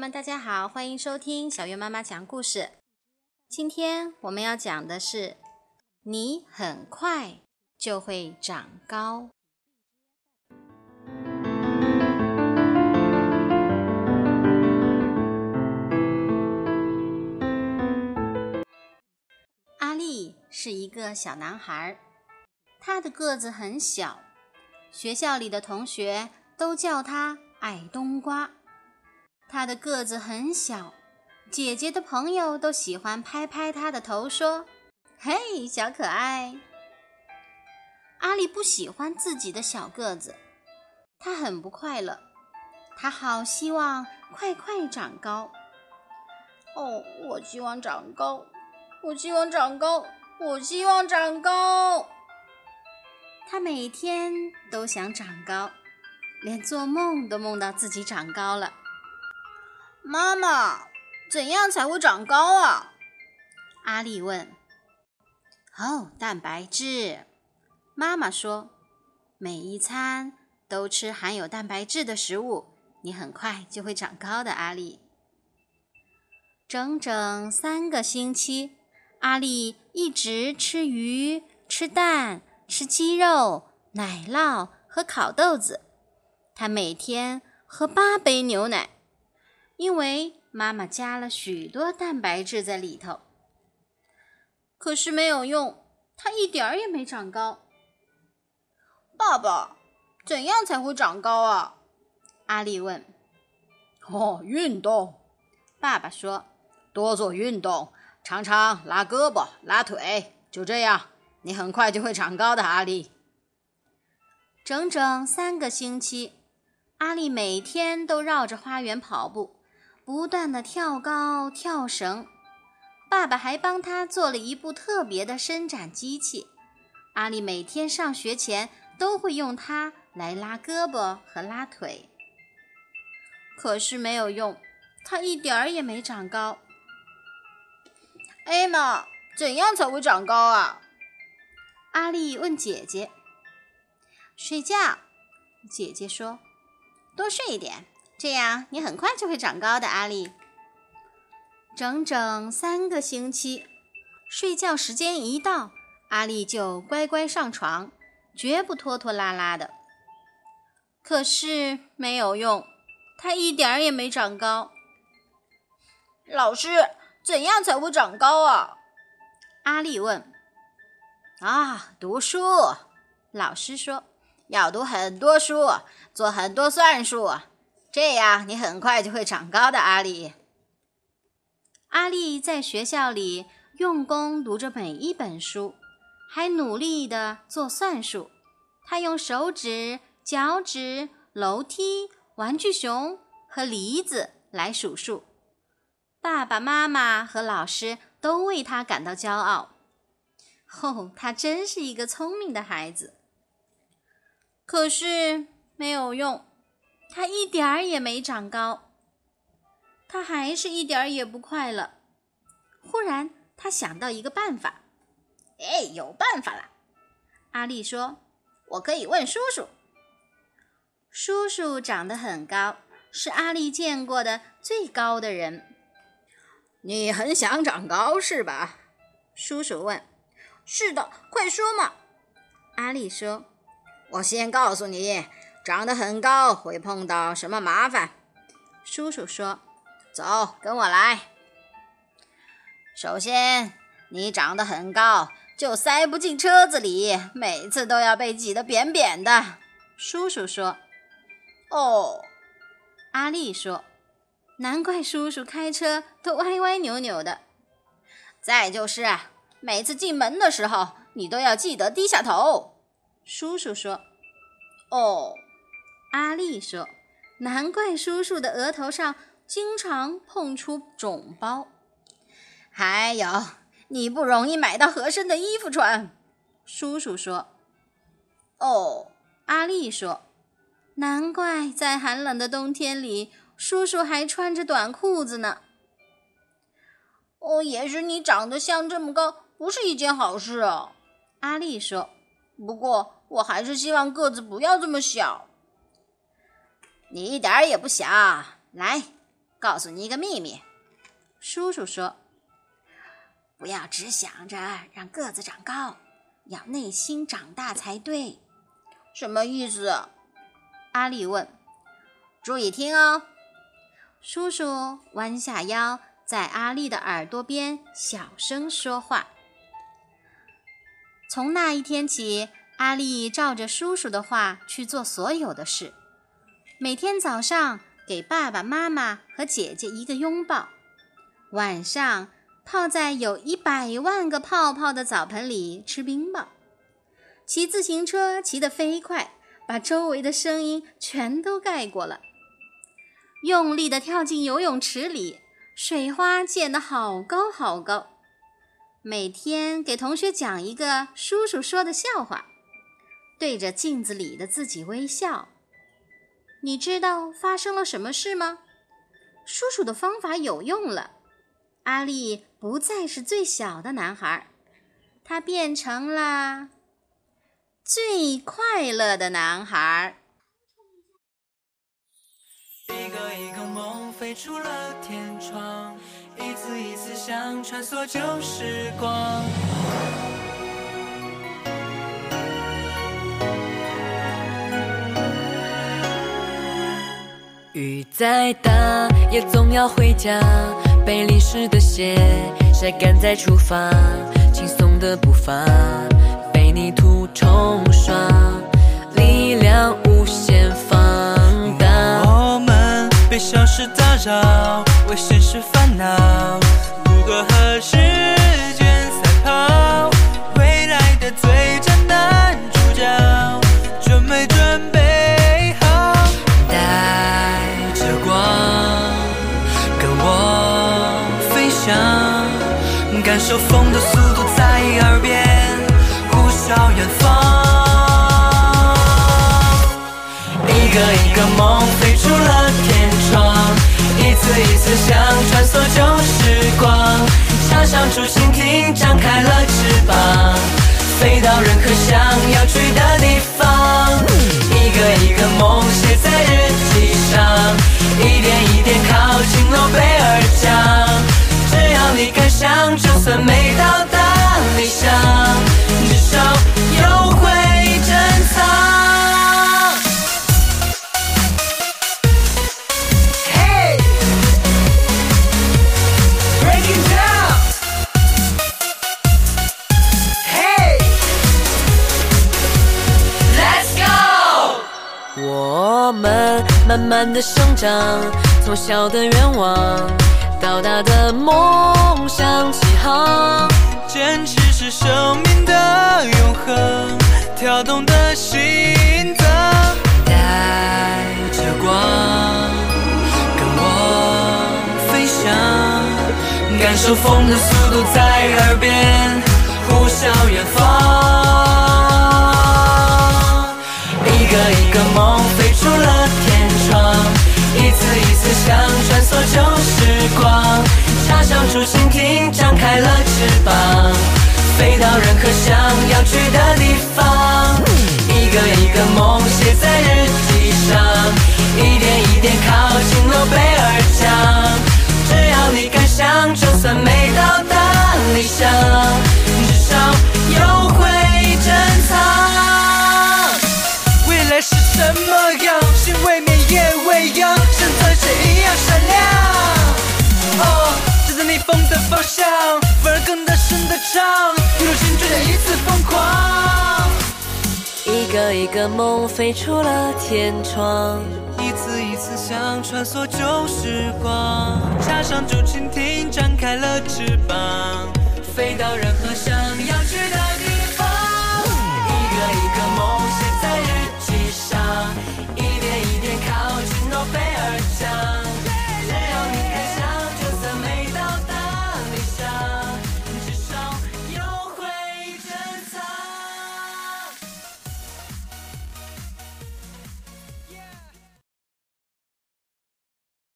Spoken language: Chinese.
们，大家好，欢迎收听小月妈妈讲故事。今天我们要讲的是，你很快就会长高。阿力是一个小男孩，他的个子很小，学校里的同学都叫他矮冬瓜。他的个子很小，姐姐的朋友都喜欢拍拍他的头，说：“嘿，小可爱。”阿里不喜欢自己的小个子，他很不快乐，他好希望快快长高。哦，我希望长高，我希望长高，我希望长高。他每天都想长高，连做梦都梦到自己长高了。妈妈，怎样才会长高啊？阿力问。哦，蛋白质。妈妈说，每一餐都吃含有蛋白质的食物，你很快就会长高的。阿力。整整三个星期，阿力一直吃鱼、吃蛋、吃鸡肉、奶酪和烤豆子。他每天喝八杯牛奶。因为妈妈加了许多蛋白质在里头，可是没有用，他一点儿也没长高。爸爸，怎样才会长高啊？阿力问。哦，运动。爸爸说，多做运动，常常拉胳膊、拉腿，就这样，你很快就会长高的。阿力。整整三个星期，阿力每天都绕着花园跑步。不断的跳高、跳绳，爸爸还帮他做了一部特别的伸展机器。阿力每天上学前都会用它来拉胳膊和拉腿，可是没有用，他一点儿也没长高。艾玛，怎样才会长高啊？阿力问姐姐。睡觉，姐姐说，多睡一点。这样你很快就会长高的，阿力。整整三个星期，睡觉时间一到，阿力就乖乖上床，绝不拖拖拉拉的。可是没有用，他一点儿也没长高。老师，怎样才会长高啊？阿力问。啊，读书。老师说，要读很多书，做很多算术。这样，你很快就会长高的，阿丽。阿力在学校里用功读着每一本书，还努力的做算术。他用手指、脚趾、楼梯、玩具熊和梨子来数数。爸爸妈妈和老师都为他感到骄傲。哦，他真是一个聪明的孩子。可是没有用。他一点儿也没长高，他还是一点儿也不快乐。忽然，他想到一个办法。哎，有办法了！阿丽说：“我可以问叔叔。”叔叔长得很高，是阿丽见过的最高的人。你很想长高是吧？叔叔问。“是的，快说嘛！”阿丽说：“我先告诉你。”长得很高会碰到什么麻烦？叔叔说：“走，跟我来。首先，你长得很高，就塞不进车子里，每次都要被挤得扁扁的。”叔叔说：“哦。”阿丽说：“难怪叔叔开车都歪歪扭扭的。再就是，每次进门的时候，你都要记得低下头。”叔叔说：“哦。”阿丽说：“难怪叔叔的额头上经常碰出肿包。还有，你不容易买到合身的衣服穿。”叔叔说：“哦。”阿丽说：“难怪在寒冷的冬天里，叔叔还穿着短裤子呢。”哦，也许你长得像这么高不是一件好事啊。”阿丽说：“不过，我还是希望个子不要这么小。”你一点儿也不小，来，告诉你一个秘密。叔叔说：“不要只想着让个子长高，要内心长大才对。”什么意思？阿丽问。注意听哦。叔叔弯下腰，在阿丽的耳朵边小声说话。从那一天起，阿丽照着叔叔的话去做所有的事。每天早上给爸爸妈妈和姐姐一个拥抱，晚上泡在有一百万个泡泡的澡盆里吃冰棒，骑自行车骑得飞快，把周围的声音全都盖过了。用力地跳进游泳池里，水花溅得好高好高。每天给同学讲一个叔叔说的笑话，对着镜子里的自己微笑。你知道发生了什么事吗？叔叔的方法有用了，阿力不再是最小的男孩，他变成了最快乐的男孩。一个一个梦飞出了天窗，一次一次想穿梭旧时光。再大，也总要回家。被淋湿的鞋晒干再出发，轻松的步伐被泥土冲刷，力量无限放大。我们被小事打扰，为现实烦恼，感受风的速度在耳边呼啸远方，一个一个梦飞出了天窗，一次一次想穿梭旧时光，插上竹蜻蜓，张开了翅膀，飞到任何想要去的慢慢的生长，从小的愿望。到大的梦想起航，坚持是生命的永恒，跳动的心脏。带着光，跟我飞翔，感受风的速度在耳边呼啸远方。一个一个梦飞出了。一次一次想穿梭旧时光，插上竹蜻蜓，张开了翅膀，飞到任何想要去的地方。一个一个梦写在日记上，一点一点靠近诺贝尔奖。只要你敢想，就算没到达一个一个梦飞出了天窗，一次一次想穿梭旧时光，插上竹蜻蜓，展开了翅膀，飞到任何想要去的。